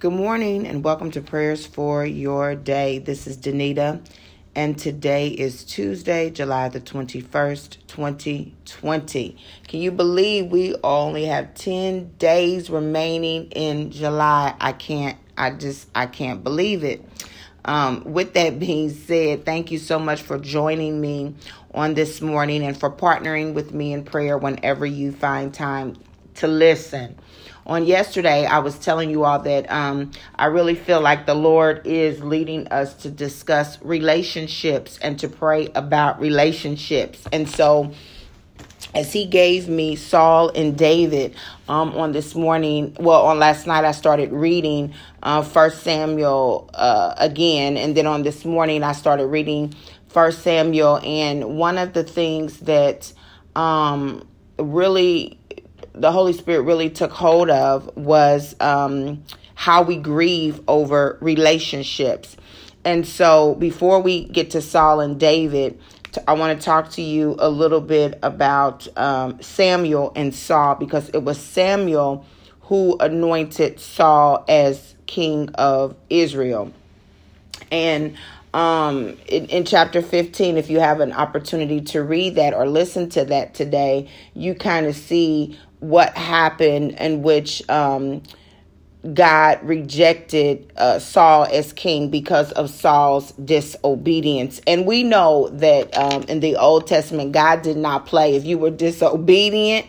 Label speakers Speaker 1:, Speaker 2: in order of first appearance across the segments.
Speaker 1: Good morning and welcome to Prayers for Your Day. This is Danita, and today is Tuesday, July the 21st, 2020. Can you believe we only have 10 days remaining in July? I can't, I just, I can't believe it. Um, with that being said, thank you so much for joining me on this morning and for partnering with me in prayer whenever you find time to listen on yesterday, I was telling you all that um, I really feel like the Lord is leading us to discuss relationships and to pray about relationships. And so, as He gave me Saul and David um, on this morning, well, on last night, I started reading uh, First Samuel uh, again, and then on this morning, I started reading First Samuel. And one of the things that um, really the Holy Spirit really took hold of was um, how we grieve over relationships. And so, before we get to Saul and David, I want to talk to you a little bit about um, Samuel and Saul because it was Samuel who anointed Saul as king of Israel. And um, in, in, chapter 15, if you have an opportunity to read that or listen to that today, you kind of see what happened in which um, God rejected uh, Saul as king because of Saul's disobedience. And we know that um, in the Old Testament, God did not play. If you were disobedient,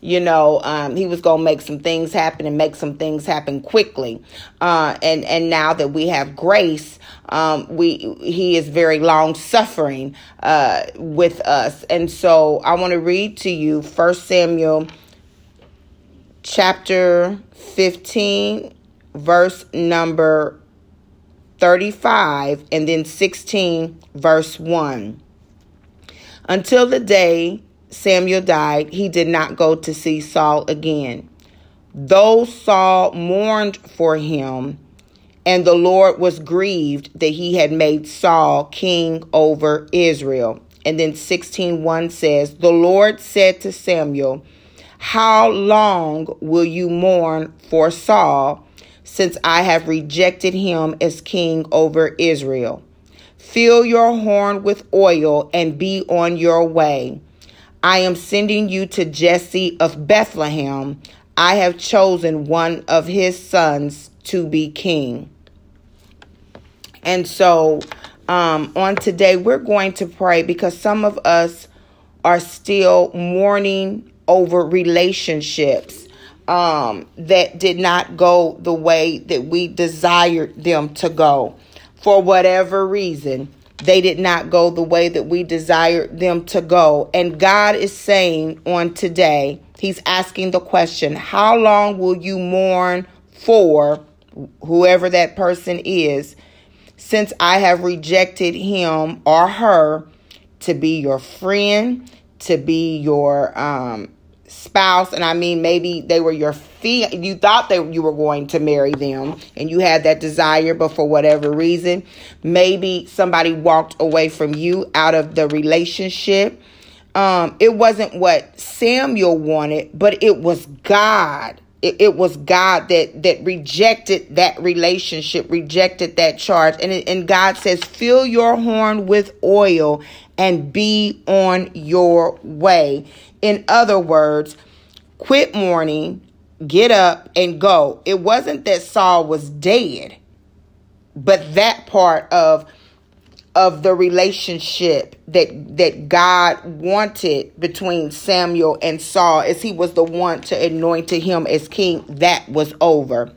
Speaker 1: you know um, he was going to make some things happen and make some things happen quickly uh, and and now that we have grace um, we he is very long suffering uh, with us and so i want to read to you first samuel chapter 15, verse number 35, and then 16, verse 1. Until the day Samuel died, he did not go to see Saul again. Though Saul mourned for him, and the Lord was grieved that he had made Saul king over Israel. And then 16:1 says, "The Lord said to Samuel, how long will you mourn for Saul, since I have rejected him as king over Israel? Fill your horn with oil and be on your way. I am sending you to Jesse of Bethlehem. I have chosen one of his sons to be king. And so um, on today, we're going to pray because some of us are still mourning over relationships um, that did not go the way that we desired them to go. For whatever reason, they did not go the way that we desired them to go. And God is saying on today, He's asking the question, How long will you mourn for whoever that person is, since I have rejected him or her to be your friend, to be your um, spouse and i mean maybe they were your fee you thought that you were going to marry them and you had that desire but for whatever reason maybe somebody walked away from you out of the relationship. Um it wasn't what samuel wanted but it was god. It, it was god that that rejected that relationship rejected that charge. And it, and god says fill your horn with oil and be on your way in other words, quit mourning, get up, and go. It wasn't that Saul was dead, but that part of of the relationship that that God wanted between Samuel and Saul as he was the one to anoint to him as king that was over.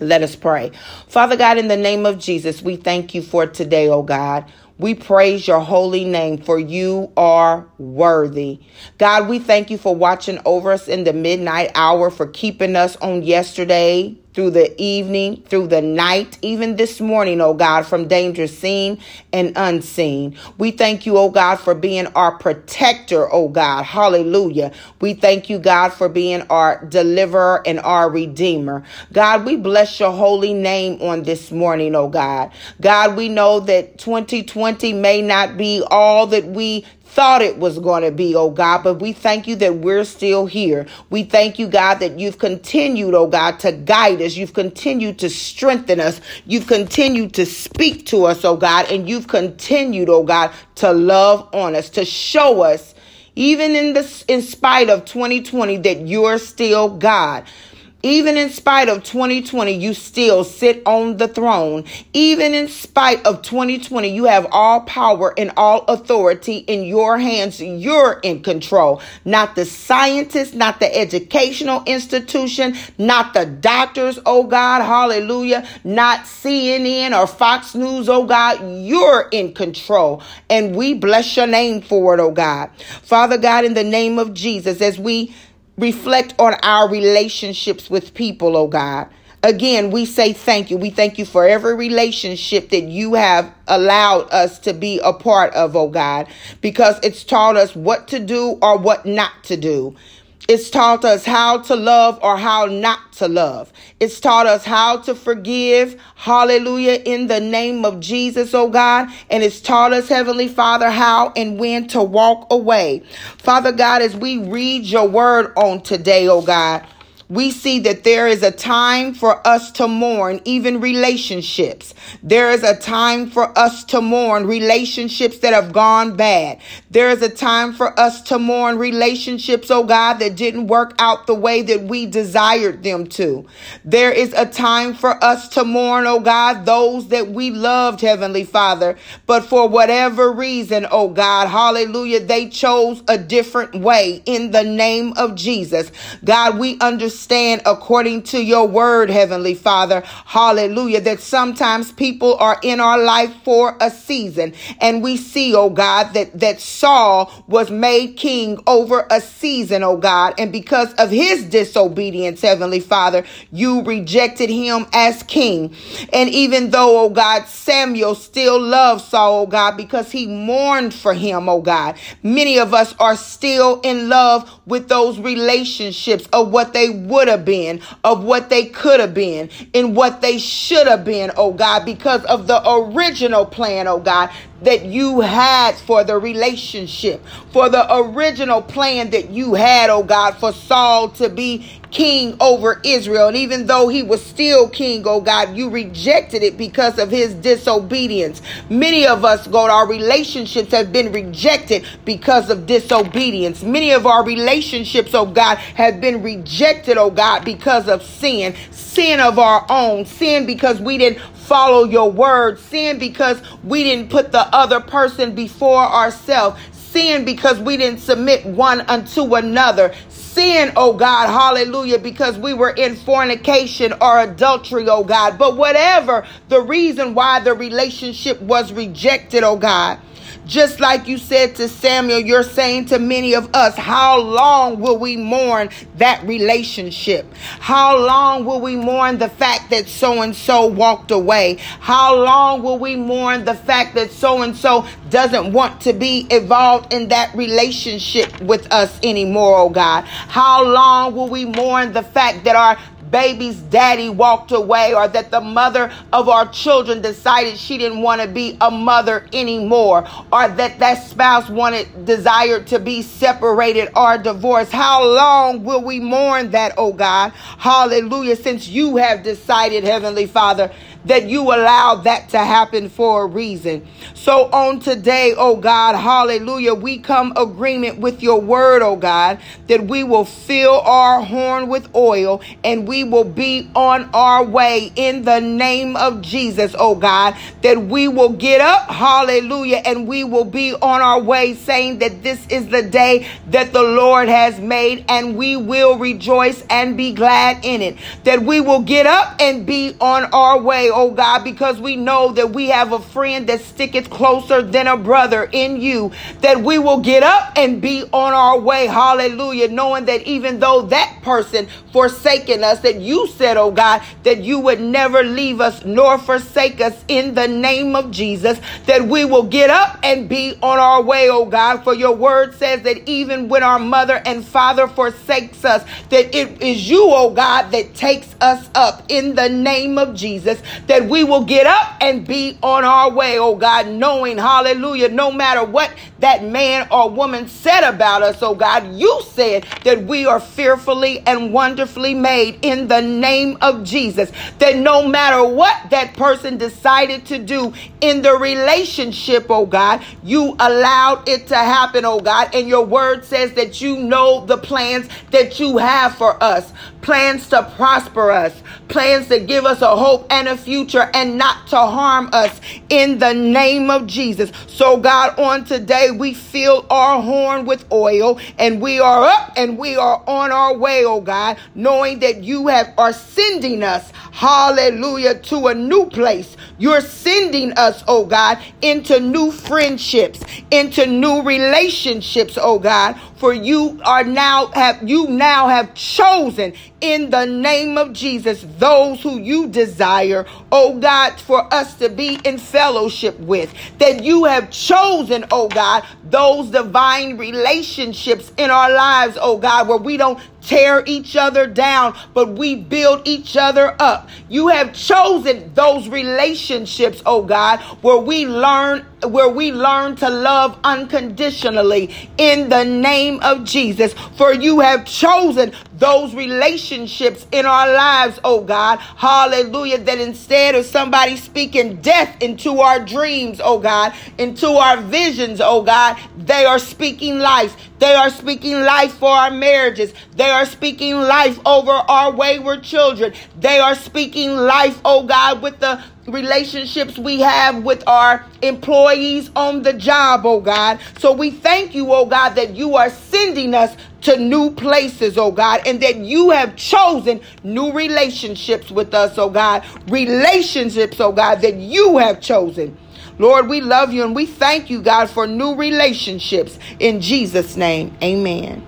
Speaker 1: Let us pray. Father God, in the name of Jesus, we thank you for today, oh God. We praise your holy name for you are worthy. God, we thank you for watching over us in the midnight hour, for keeping us on yesterday, through the evening, through the night, even this morning, oh God, from danger seen and unseen. We thank you, oh God, for being our protector, oh God. Hallelujah. We thank you, God, for being our deliverer and our redeemer. God, we bless your holy name on this morning, oh God. God, we know that 2020 2020 may not be all that we thought it was going to be, oh God, but we thank you that we're still here. We thank you, God, that you've continued, oh God, to guide us. You've continued to strengthen us. You've continued to speak to us, oh God, and you've continued, oh God, to love on us, to show us even in the in spite of 2020 that you're still God. Even in spite of 2020, you still sit on the throne. Even in spite of 2020, you have all power and all authority in your hands. You're in control. Not the scientists, not the educational institution, not the doctors, oh God, hallelujah, not CNN or Fox News, oh God. You're in control. And we bless your name for it, oh God. Father God, in the name of Jesus, as we reflect on our relationships with people, oh God. Again, we say thank you. We thank you for every relationship that you have allowed us to be a part of, oh God, because it's taught us what to do or what not to do. It's taught us how to love or how not to love. It's taught us how to forgive. Hallelujah. In the name of Jesus, oh God. And it's taught us, Heavenly Father, how and when to walk away. Father God, as we read your word on today, oh God, we see that there is a time for us to mourn, even relationships. There is a time for us to mourn relationships that have gone bad. There is a time for us to mourn relationships, oh God, that didn't work out the way that we desired them to. There is a time for us to mourn, oh God, those that we loved, Heavenly Father, but for whatever reason, oh God, hallelujah, they chose a different way in the name of Jesus. God, we understand understand according to your word, Heavenly Father. Hallelujah. That sometimes people are in our life for a season. And we see, oh God, that, that Saul was made king over a season, oh God. And because of his disobedience, Heavenly Father, you rejected him as king. And even though, oh God, Samuel still loved Saul, oh God, because he mourned for him, oh God. Many of us are still in love with those relationships of what they would have been, of what they could have been, and what they should have been, oh God, because of the original plan, oh God, that you had for the relationship, for the original plan that you had, oh God, for Saul to be king over Israel. And even though he was still king, oh God, you rejected it because of his disobedience. Many of us, God, our relationships have been rejected because of disobedience. Many of our relationships, oh God, have been rejected, oh God, because of sin. Sin of our own. Sin because we didn't follow your word. Sin because we didn't put the other person before ourselves. Sin because we didn't submit one unto another sin, oh God, hallelujah, because we were in fornication or adultery, oh God. But whatever the reason why the relationship was rejected, oh God, just like you said to Samuel, you're saying to many of us, how long will we mourn that relationship? How long will we mourn the fact that so and so walked away? How long will we mourn the fact that so and so doesn't want to be involved in that relationship with us anymore, oh God? How long will we mourn the fact that our baby's daddy walked away or that the mother of our children decided she didn't want to be a mother anymore or that that spouse wanted desired to be separated or divorced. How long will we mourn that oh god? Hallelujah. Since you have decided heavenly father that you allow that to happen for a reason. So on today, oh God, hallelujah, we come agreement with your word, oh God, that we will fill our horn with oil and we will be on our way in the name of Jesus, oh God, that we will get up, hallelujah, and we will be on our way saying that this is the day that the Lord has made and we will rejoice and be glad in it. That we will get up and be on our way oh God, because we know that we have a friend that sticketh closer than a brother in you, that we will get up and be on our way, hallelujah, knowing that even though that person forsaken us, that you said, oh God, that you would never leave us nor forsake us in the name of Jesus, that we will get up and be on our way, oh God, for your word says that even when our mother and father forsakes us, that it is you, oh God, that takes us up in the name of Jesus, that we will get up and be on our way, oh God, knowing, hallelujah, no matter what that man or woman said about us, oh God, you said that we are fearfully and wonderfully made in the name of Jesus. That no matter what that person decided to do in the relationship, oh God, you allowed it to happen, oh God. And your word says that you know the plans that you have for us plans to prosper us, plans to give us a hope and a future and not to harm us in the name of Jesus. So, God, on today, we fill our horn with oil and we are up and we are on our way, oh God, knowing that you have are sending us, hallelujah, to a new place. You're sending us, oh God, into new friendships, into new relationships, oh God, for you are now have you now have chosen in the name of Jesus those who you desire, oh God, for us to be in fellowship with. That you have chosen, oh God, those divine relationships in our lives, oh God, where we don't tear each other down, but we build each other up. You have chosen those relationships, oh God, where we learn where we learn to love unconditionally in the name of Jesus. For you have chosen those relationships in our lives, oh God. Hallelujah. That instead of somebody speaking death into our dreams, oh God, into our visions, oh God, they are speaking life. They are speaking life for our marriages. They are speaking life over our wayward children. They are speaking life, oh God, with the relationships we have with our employees on the job, oh God. So we thank you, oh God, that you are sending us to new places, oh God, and that you have chosen new relationships with us, oh God. Relationships, oh God, that you have chosen. Lord, we love you and we thank you, God, for new relationships. In Jesus' name, amen.